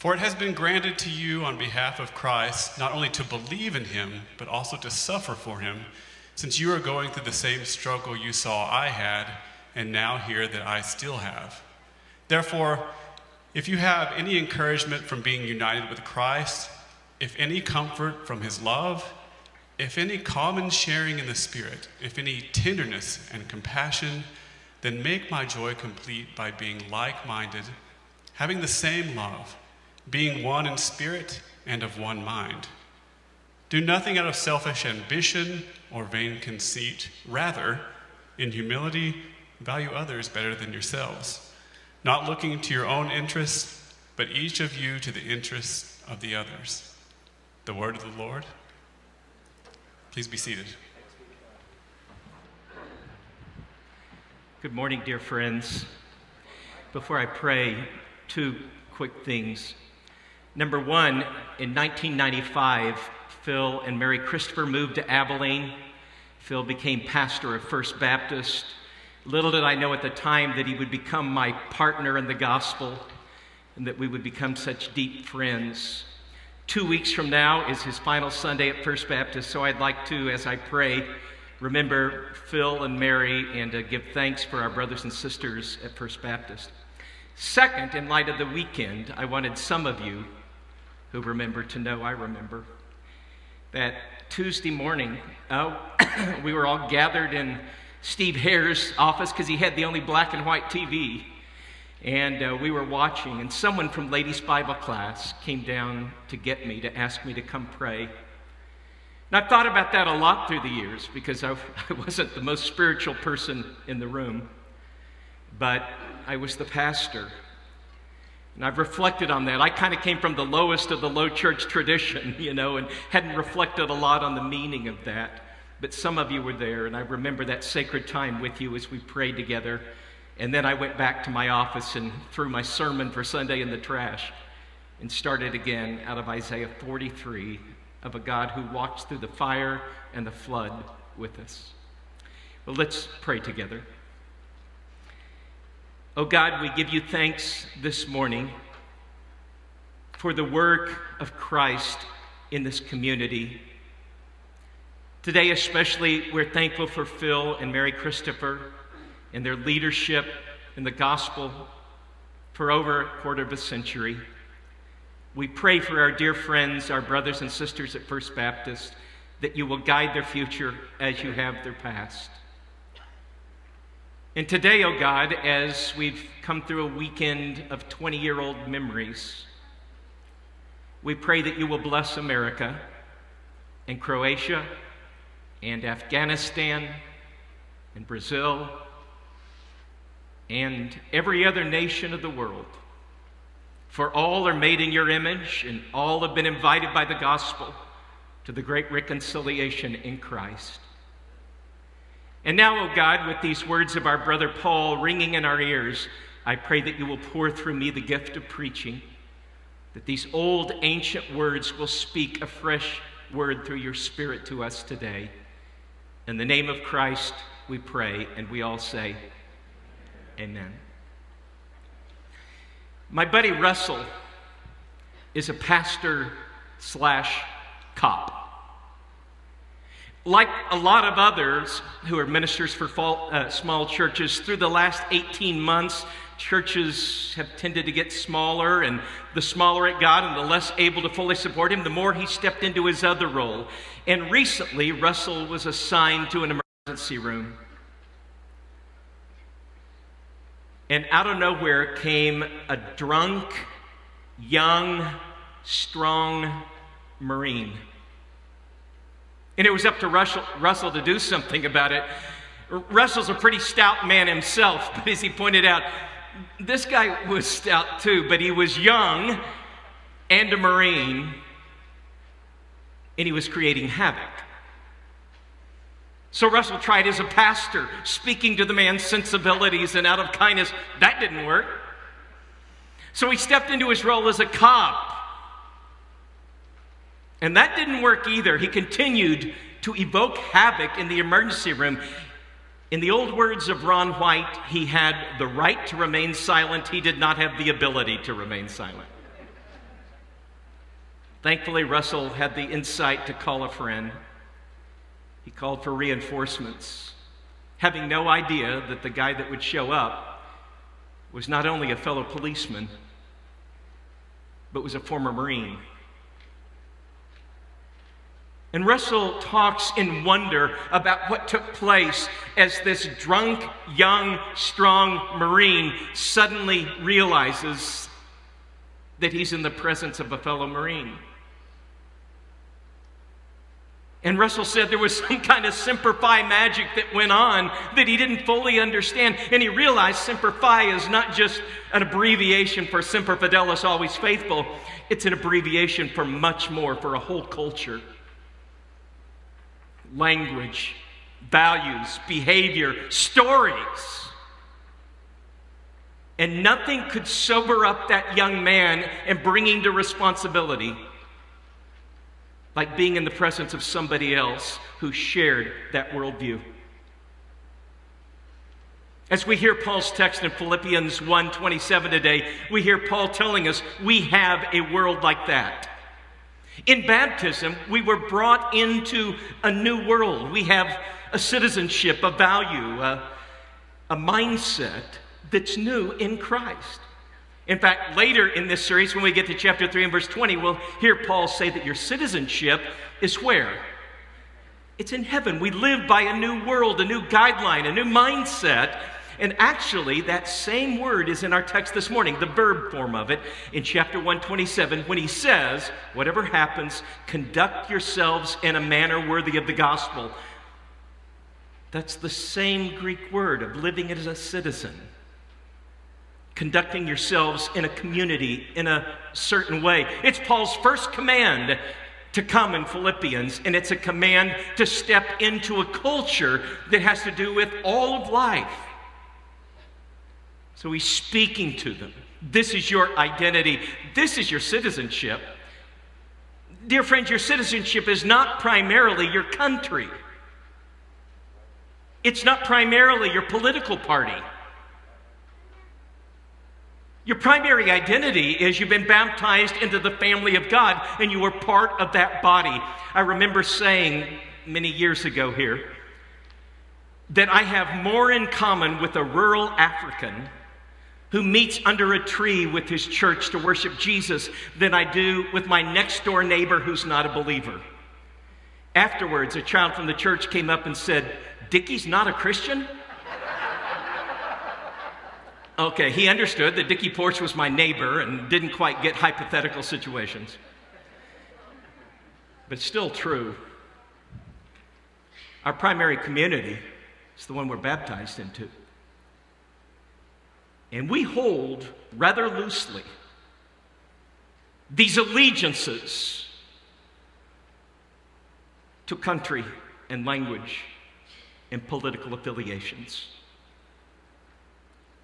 For it has been granted to you on behalf of Christ not only to believe in him, but also to suffer for him, since you are going through the same struggle you saw I had, and now hear that I still have. Therefore, if you have any encouragement from being united with Christ, if any comfort from his love, if any common sharing in the Spirit, if any tenderness and compassion, then make my joy complete by being like minded, having the same love, being one in spirit and of one mind. Do nothing out of selfish ambition or vain conceit. Rather, in humility, value others better than yourselves not looking to your own interests, but each of you to the interests of the others. The word of the Lord. Please be seated. Good morning, dear friends. Before I pray, two quick things. Number one, in 1995, Phil and Mary Christopher moved to Abilene. Phil became pastor of First Baptist. Little did I know at the time that he would become my partner in the gospel and that we would become such deep friends. Two weeks from now is his final Sunday at First Baptist, so I'd like to, as I pray, remember Phil and Mary and uh, give thanks for our brothers and sisters at First Baptist. Second, in light of the weekend, I wanted some of you who remember to know I remember that Tuesday morning, uh, we were all gathered in Steve Hare's office because he had the only black and white TV. And uh, we were watching, and someone from ladies' Bible class came down to get me to ask me to come pray. And I've thought about that a lot through the years because I, I wasn't the most spiritual person in the room, but I was the pastor. And I've reflected on that. I kind of came from the lowest of the low church tradition, you know, and hadn't reflected a lot on the meaning of that. But some of you were there, and I remember that sacred time with you as we prayed together. And then I went back to my office and threw my sermon for Sunday in the trash and started again out of Isaiah 43 of a God who walks through the fire and the flood with us. Well, let's pray together. Oh God, we give you thanks this morning for the work of Christ in this community Today, especially, we're thankful for Phil and Mary Christopher and their leadership in the gospel for over a quarter of a century. We pray for our dear friends, our brothers and sisters at First Baptist, that you will guide their future as you have their past. And today, O oh God, as we've come through a weekend of 20 year old memories, we pray that you will bless America and Croatia and Afghanistan and Brazil and every other nation of the world. For all are made in your image, and all have been invited by the gospel to the great reconciliation in Christ. And now, O oh God, with these words of our brother Paul ringing in our ears, I pray that you will pour through me the gift of preaching, that these old ancient words will speak a fresh word through your Spirit to us today. In the name of Christ, we pray, and we all say, Amen. My buddy Russell is a pastor slash cop. Like a lot of others who are ministers for uh, small churches, through the last 18 months, churches have tended to get smaller, and the smaller it got and the less able to fully support him, the more he stepped into his other role. And recently, Russell was assigned to an emergency room. And out of nowhere came a drunk, young, strong Marine. And it was up to Russell, Russell to do something about it. Russell's a pretty stout man himself, but as he pointed out, this guy was stout too, but he was young and a Marine, and he was creating havoc. So Russell tried as a pastor, speaking to the man's sensibilities, and out of kindness, that didn't work. So he stepped into his role as a cop. And that didn't work either. He continued to evoke havoc in the emergency room. In the old words of Ron White, he had the right to remain silent, he did not have the ability to remain silent. Thankfully, Russell had the insight to call a friend. He called for reinforcements, having no idea that the guy that would show up was not only a fellow policeman, but was a former Marine. And Russell talks in wonder about what took place as this drunk, young, strong Marine suddenly realizes that he's in the presence of a fellow Marine. And Russell said there was some kind of Semper Fi magic that went on that he didn't fully understand. And he realized Semper Fi is not just an abbreviation for Semper Fidelis, always faithful, it's an abbreviation for much more, for a whole culture. Language, values, behavior, stories. And nothing could sober up that young man and bring him to responsibility like being in the presence of somebody else who shared that worldview. As we hear Paul's text in Philippians 1:27 today, we hear Paul telling us we have a world like that. In baptism, we were brought into a new world. We have a citizenship, a value, a, a mindset that's new in Christ. In fact, later in this series, when we get to chapter 3 and verse 20, we'll hear Paul say that your citizenship is where? It's in heaven. We live by a new world, a new guideline, a new mindset. And actually, that same word is in our text this morning, the verb form of it, in chapter 127, when he says, Whatever happens, conduct yourselves in a manner worthy of the gospel. That's the same Greek word of living as a citizen conducting yourselves in a community in a certain way. It's Paul's first command to come in Philippians, and it's a command to step into a culture that has to do with all of life. So he's speaking to them. This is your identity, this is your citizenship. Dear friends, your citizenship is not primarily your country. It's not primarily your political party. Your primary identity is you've been baptized into the family of God and you are part of that body. I remember saying many years ago here that I have more in common with a rural African who meets under a tree with his church to worship Jesus than I do with my next door neighbor who's not a believer. Afterwards, a child from the church came up and said, Dickie's not a Christian? Okay, he understood that Dickie Porch was my neighbor and didn't quite get hypothetical situations. But still true. Our primary community is the one we're baptized into. And we hold rather loosely these allegiances to country and language and political affiliations.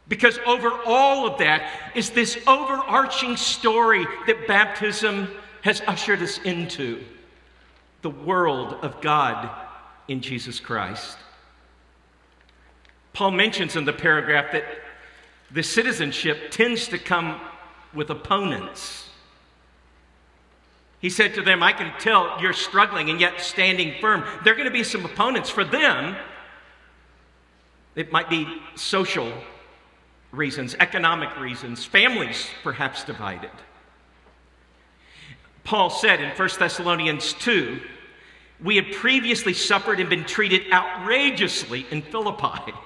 Because over all of that is this overarching story that baptism has ushered us into the world of God in Jesus Christ. Paul mentions in the paragraph that the citizenship tends to come with opponents. He said to them, I can tell you're struggling and yet standing firm. There are going to be some opponents for them. It might be social reasons, economic reasons, families perhaps divided. Paul said in 1 Thessalonians 2 we had previously suffered and been treated outrageously in Philippi.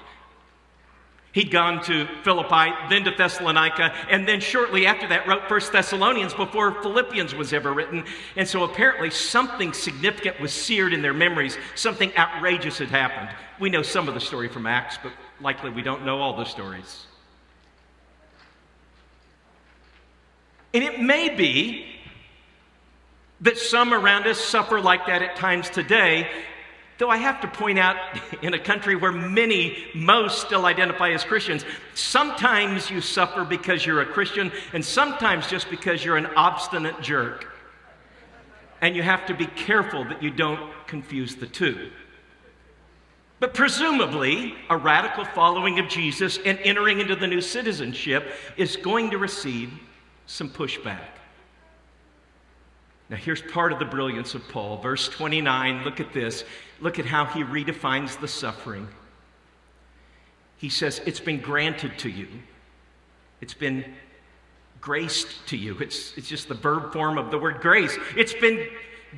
He'd gone to Philippi, then to Thessalonica, and then shortly after that wrote 1 Thessalonians before Philippians was ever written. And so apparently something significant was seared in their memories. Something outrageous had happened. We know some of the story from Acts, but likely we don't know all the stories. And it may be That some around us suffer like that at times today, though I have to point out in a country where many, most still identify as Christians, sometimes you suffer because you're a Christian, and sometimes just because you're an obstinate jerk. And you have to be careful that you don't confuse the two. But presumably, a radical following of Jesus and entering into the new citizenship is going to receive some pushback. Now, here's part of the brilliance of Paul. Verse 29, look at this. Look at how he redefines the suffering. He says, It's been granted to you, it's been graced to you. It's, it's just the verb form of the word grace. It's been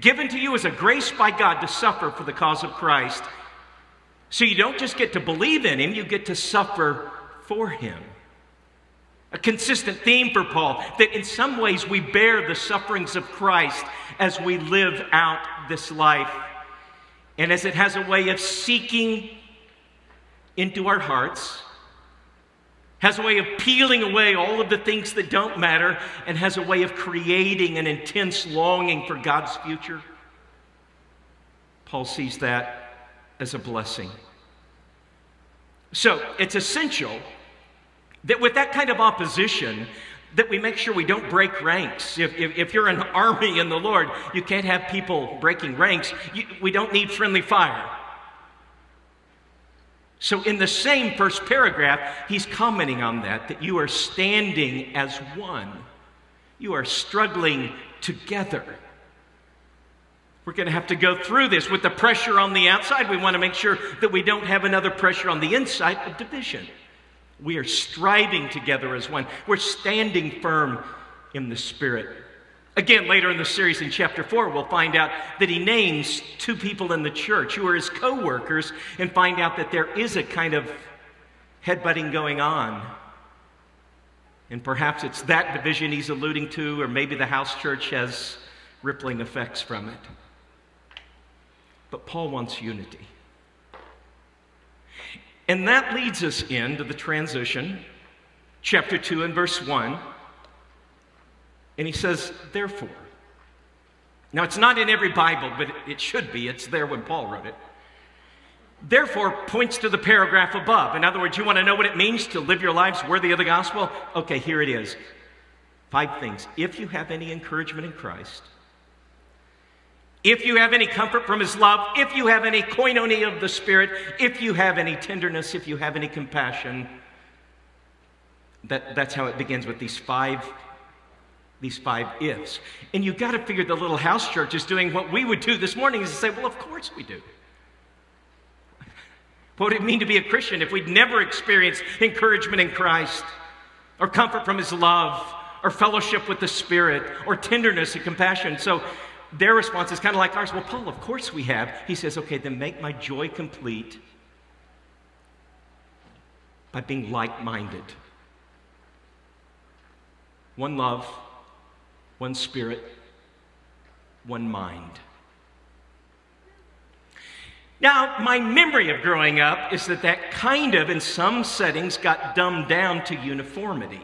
given to you as a grace by God to suffer for the cause of Christ. So you don't just get to believe in him, you get to suffer for him. A consistent theme for Paul that in some ways we bear the sufferings of Christ as we live out this life. And as it has a way of seeking into our hearts, has a way of peeling away all of the things that don't matter, and has a way of creating an intense longing for God's future. Paul sees that as a blessing. So it's essential that with that kind of opposition, that we make sure we don't break ranks. If, if, if you're an army in the Lord, you can't have people breaking ranks. You, we don't need friendly fire. So, in the same first paragraph, he's commenting on that, that you are standing as one. You are struggling together. We're going to have to go through this with the pressure on the outside. We want to make sure that we don't have another pressure on the inside of division. We are striving together as one. We're standing firm in the Spirit. Again, later in the series in chapter 4, we'll find out that he names two people in the church who are his co workers and find out that there is a kind of headbutting going on. And perhaps it's that division he's alluding to, or maybe the house church has rippling effects from it. But Paul wants unity. And that leads us into the transition, chapter 2 and verse 1. And he says, therefore. Now, it's not in every Bible, but it should be. It's there when Paul wrote it. Therefore points to the paragraph above. In other words, you want to know what it means to live your lives worthy of the gospel? Okay, here it is. Five things. If you have any encouragement in Christ, if you have any comfort from his love, if you have any koinonia of the Spirit, if you have any tenderness, if you have any compassion, that, that's how it begins with these five these five ifs. And you've got to figure the little house church is doing what we would do this morning is to say, well, of course we do. What would it mean to be a Christian if we'd never experienced encouragement in Christ, or comfort from His love, or fellowship with the Spirit, or tenderness and compassion? So their response is kind of like ours. Well, Paul, of course we have. He says, okay, then make my joy complete by being like minded. One love, one spirit, one mind. Now, my memory of growing up is that that kind of, in some settings, got dumbed down to uniformity.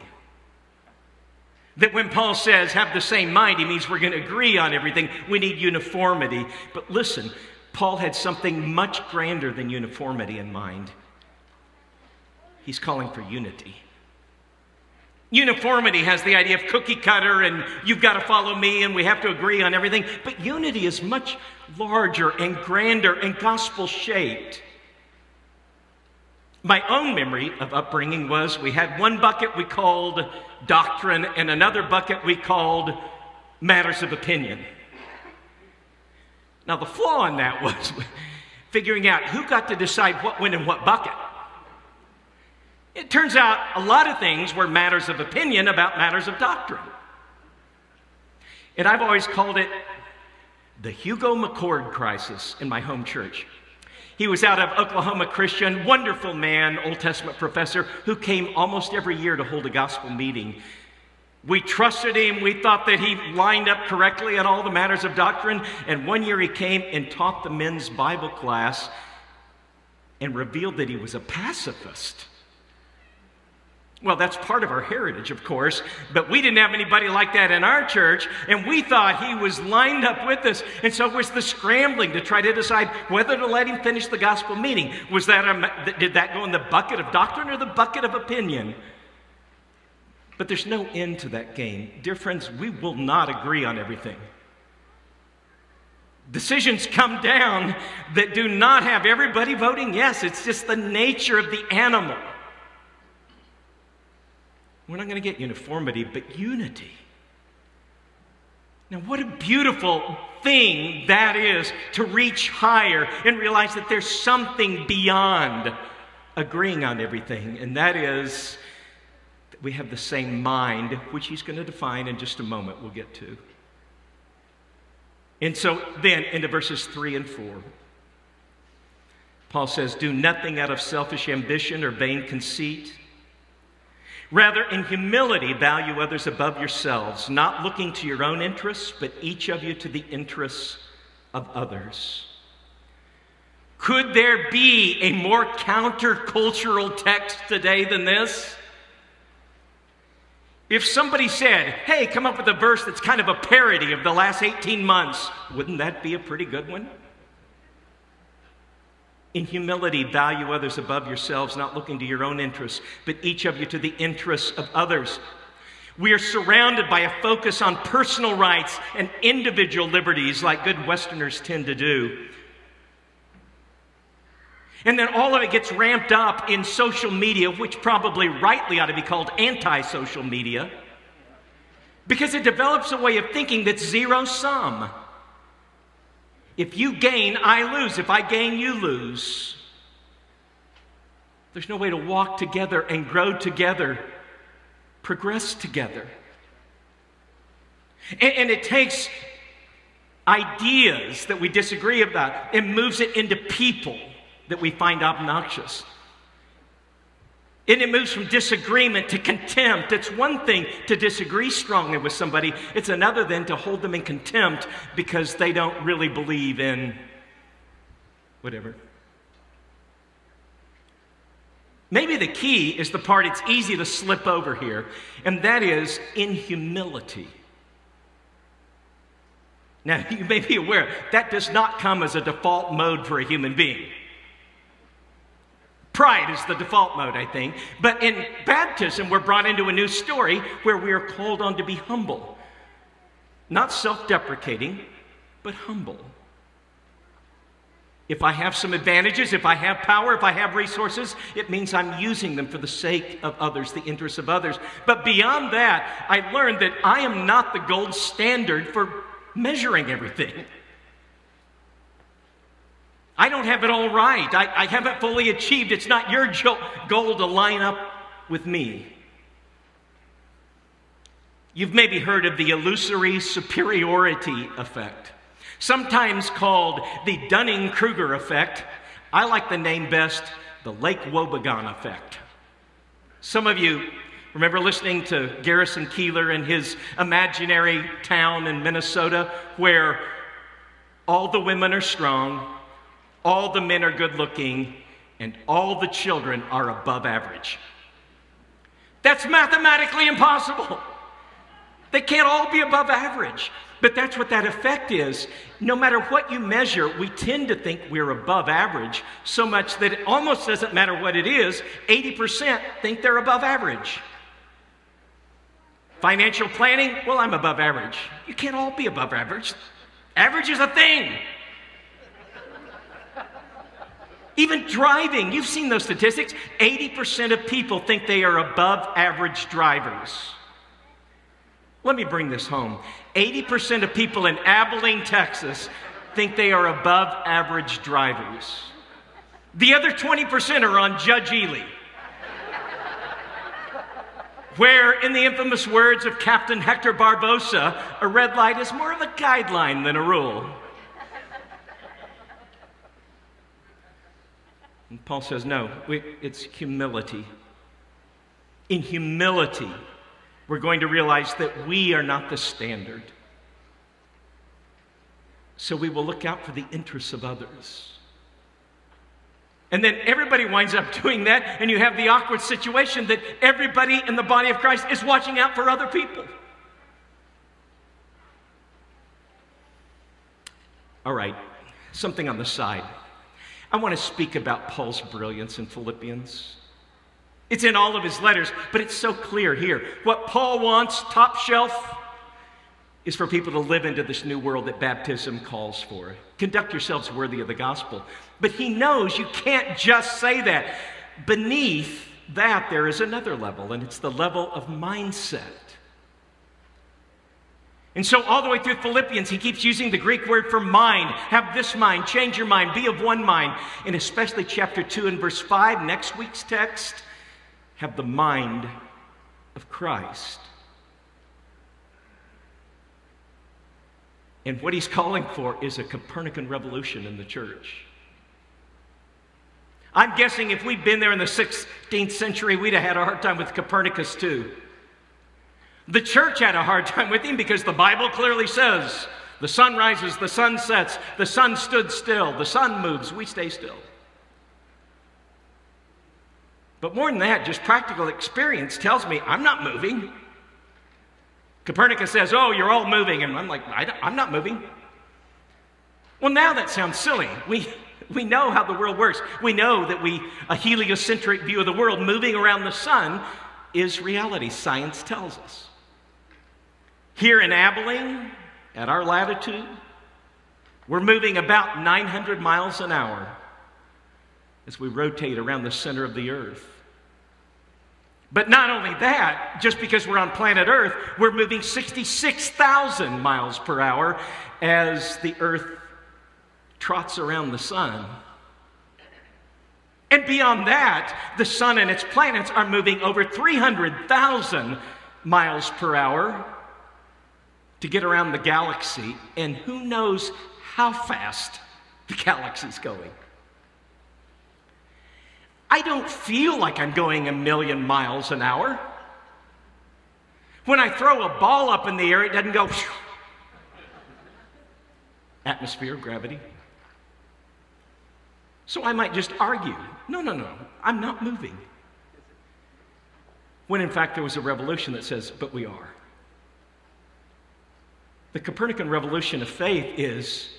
That when Paul says have the same mind, he means we're going to agree on everything. We need uniformity. But listen, Paul had something much grander than uniformity in mind. He's calling for unity. Uniformity has the idea of cookie cutter and you've got to follow me and we have to agree on everything. But unity is much larger and grander and gospel shaped. My own memory of upbringing was we had one bucket we called doctrine and another bucket we called matters of opinion. Now, the flaw in that was figuring out who got to decide what went in what bucket. It turns out a lot of things were matters of opinion about matters of doctrine. And I've always called it the Hugo McCord crisis in my home church. He was out of Oklahoma Christian, wonderful man, Old Testament professor, who came almost every year to hold a gospel meeting. We trusted him. We thought that he lined up correctly on all the matters of doctrine. And one year he came and taught the men's Bible class and revealed that he was a pacifist. Well, that's part of our heritage, of course, but we didn't have anybody like that in our church, and we thought he was lined up with us. And so was the scrambling to try to decide whether to let him finish the gospel meeting. Was that a, did that go in the bucket of doctrine or the bucket of opinion? But there's no end to that game. Dear friends, we will not agree on everything. Decisions come down that do not have everybody voting yes. It's just the nature of the animal. We're not going to get uniformity, but unity. Now, what a beautiful thing that is to reach higher and realize that there's something beyond agreeing on everything, and that is that we have the same mind, which he's going to define in just a moment, we'll get to. And so then, into verses 3 and 4, Paul says, Do nothing out of selfish ambition or vain conceit. Rather, in humility, value others above yourselves, not looking to your own interests, but each of you to the interests of others. Could there be a more countercultural text today than this? If somebody said, hey, come up with a verse that's kind of a parody of the last 18 months, wouldn't that be a pretty good one? In humility, value others above yourselves, not looking to your own interests, but each of you to the interests of others. We are surrounded by a focus on personal rights and individual liberties, like good Westerners tend to do. And then all of it gets ramped up in social media, which probably rightly ought to be called anti social media, because it develops a way of thinking that's zero sum. If you gain, I lose. If I gain, you lose. There's no way to walk together and grow together, progress together. And, and, it takes ideas that we disagree about and moves it into people that we find obnoxious. And it moves from disagreement to contempt. It's one thing to disagree strongly with somebody, it's another then to hold them in contempt because they don't really believe in whatever. Maybe the key is the part it's easy to slip over here, and that is in humility. Now, you may be aware that does not come as a default mode for a human being. Pride is the default mode, I think. But in baptism, we're brought into a new story where we are called on to be humble. Not self deprecating, but humble. If I have some advantages, if I have power, if I have resources, it means I'm using them for the sake of others, the interests of others. But beyond that, I learned that I am not the gold standard for measuring everything. I don't have it all right. I, I haven't fully achieved. It's not your goal to line up with me. You've maybe heard of the illusory superiority effect, sometimes called the Dunning Kruger effect. I like the name best the Lake Wobegon effect. Some of you remember listening to Garrison Keillor in his imaginary town in Minnesota where all the women are strong, all the men are good looking, and all the children are above average. That's mathematically impossible. They can't all be above average. But that's what that effect is. No matter what you measure, we tend to think we're above average so much that it almost doesn't matter what it is. 80% think they're above average. Financial planning, well, I'm above average. You can't all be above average. Average is a thing. Even driving, you've seen those statistics. 80% of people think they are above average drivers. Let me bring this home. 80% of people in Abilene, Texas think they are above average drivers. The other 20% are on Judge Ely. Where, in the infamous words of Captain Hector Barbossa, a red light is more of a guideline than a rule. And Paul says, no, it's humility. In humility, we're going to realize that we are not the standard. So we will look out for the interests of others. And then everybody winds up doing that, and you have the awkward situation that everybody in the body of Christ is watching out for other people. All right, something on the side. I want to speak about Paul's brilliance in Philippians. It's in all of his letters, but it's so clear here. What Paul wants, top shelf, is for people to live into this new world that baptism calls for. Conduct yourselves worthy of the gospel. But he knows you can't just say that. Beneath that, there is another level, and it's the level of mindset. And so, all the way through Philippians, he keeps using the Greek word for mind. Have this mind, change your mind, be of one mind. And especially chapter 2 and verse 5, next week's text, have the mind of Christ. And what he's calling for is a Copernican revolution in the church. I'm guessing if we'd been there in the 16th century, we'd have had a hard time with Copernicus too. The church had a hard time with him because the Bible clearly says the sun rises, the sun sets, the sun stood still, the sun moves, we stay still. But more than that, just practical experience tells me I'm not moving. Copernicus says, Oh, you're all moving. And I'm like, I'm not moving. Well, now that sounds silly. We, we know how the world works. We know that we, a heliocentric view of the world moving around the sun is reality. Science tells us. Here in Abilene, at our latitude, we're moving about 900 miles an hour as we rotate around the center of the earth. But not only that, just because we're on planet Earth, we're moving 66,000 miles per hour as the Earth trots around the sun. And beyond that, the sun and its planets are moving over 300,000 miles per hour to get around the galaxy. And who knows how fast the galaxy's going? I don't feel like I'm going a million miles an hour. When I throw a ball up in the air, it doesn't go atmosphere, gravity. So I might just argue no, no, no, I'm not moving. When in fact there was a revolution that says, but we are. The Copernican revolution of faith is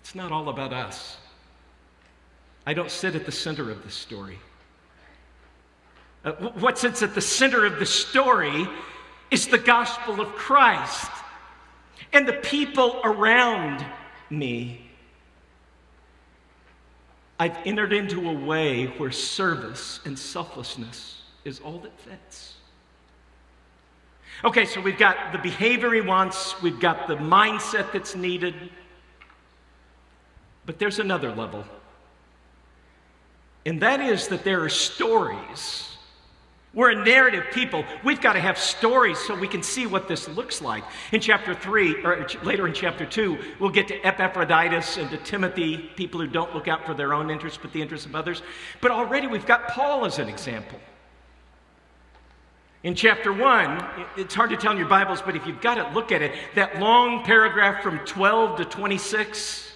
it's not all about us. I don't sit at the center of the story. Uh, what sits at the center of the story is the gospel of Christ and the people around me. I've entered into a way where service and selflessness is all that fits. Okay, so we've got the behavior he wants, we've got the mindset that's needed, but there's another level and that is that there are stories. We're a narrative people. We've got to have stories so we can see what this looks like. In chapter 3, or later in chapter 2, we'll get to Epaphroditus and to Timothy, people who don't look out for their own interests but the interests of others. But already we've got Paul as an example. In chapter 1, it's hard to tell in your Bibles, but if you've got it, look at it. That long paragraph from 12 to 26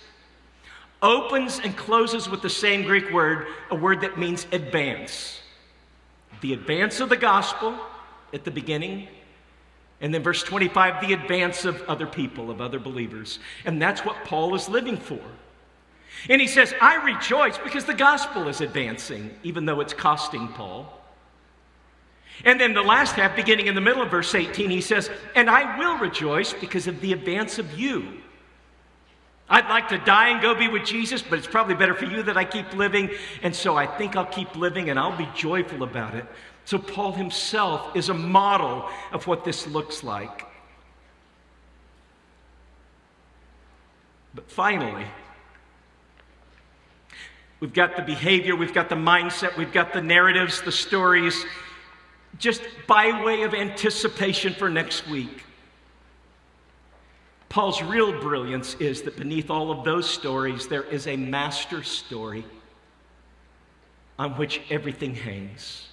opens and closes with the same Greek word, a word that means advance. The advance of the gospel at the beginning, and then verse 25, the advance of other people, of other believers. And that's what Paul is living for. And he says, I rejoice because the gospel is advancing, even though it's costing Paul. And then the last half, beginning in the middle of verse 18, he says, And I will rejoice because of the advance of you I'd like to die and go be with Jesus, but it's probably better for you that I keep living. And so I think I'll keep living and I'll be joyful about it. So Paul himself is a model of what this looks like. But finally, we've got the behavior, we've got the mindset, we've got the narratives, the stories, just by way of anticipation for next week. Paul's real brilliance is that beneath all of those stories, there is a master story on which everything hangs.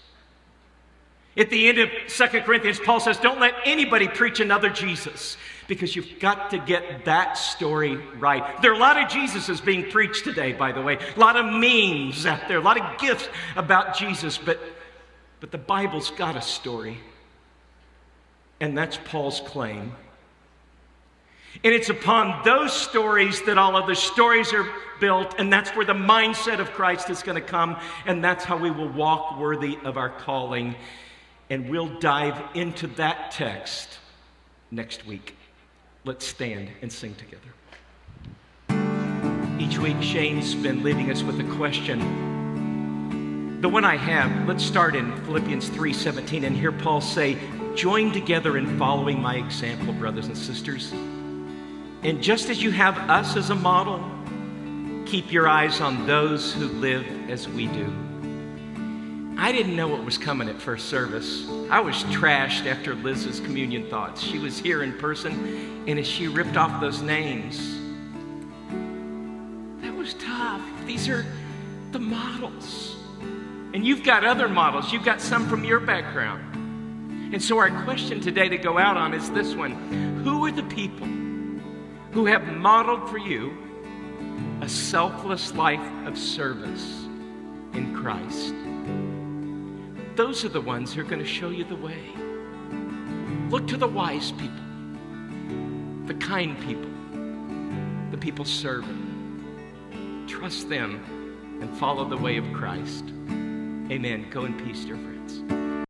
At the end of Second Corinthians, Paul says, Don't let anybody preach another Jesus because you've got to get that story right. There are a lot of Jesuses being preached today, by the way, a lot of memes out there, a lot of gifts about Jesus, but, but the Bible's got a story. And that's Paul's claim. And it's upon those stories that all other stories are built, and that's where the mindset of Christ is going to come, and that's how we will walk worthy of our calling. And we'll dive into that text next week. Let's stand and sing together. Each week, Shane's been leaving us with a question. The one I have, let's start in Philippians 3:17 and hear Paul say, "Join together in following my example, brothers and sisters." And just as you have us as a model, keep your eyes on those who live as we do. I didn't know what was coming at first service. I was trashed after Liz's communion thoughts. She was here in person, and as she ripped off those names, that was tough. These are the models. And you've got other models, you've got some from your background. And so, our question today to go out on is this one Who are the people who have modeled for you a selfless life of service in Christ. Those are the ones who are going to show you the way. Look to the wise people, the kind people, the people serving. Trust them and follow the way of Christ. Amen. Go in peace, dear friends.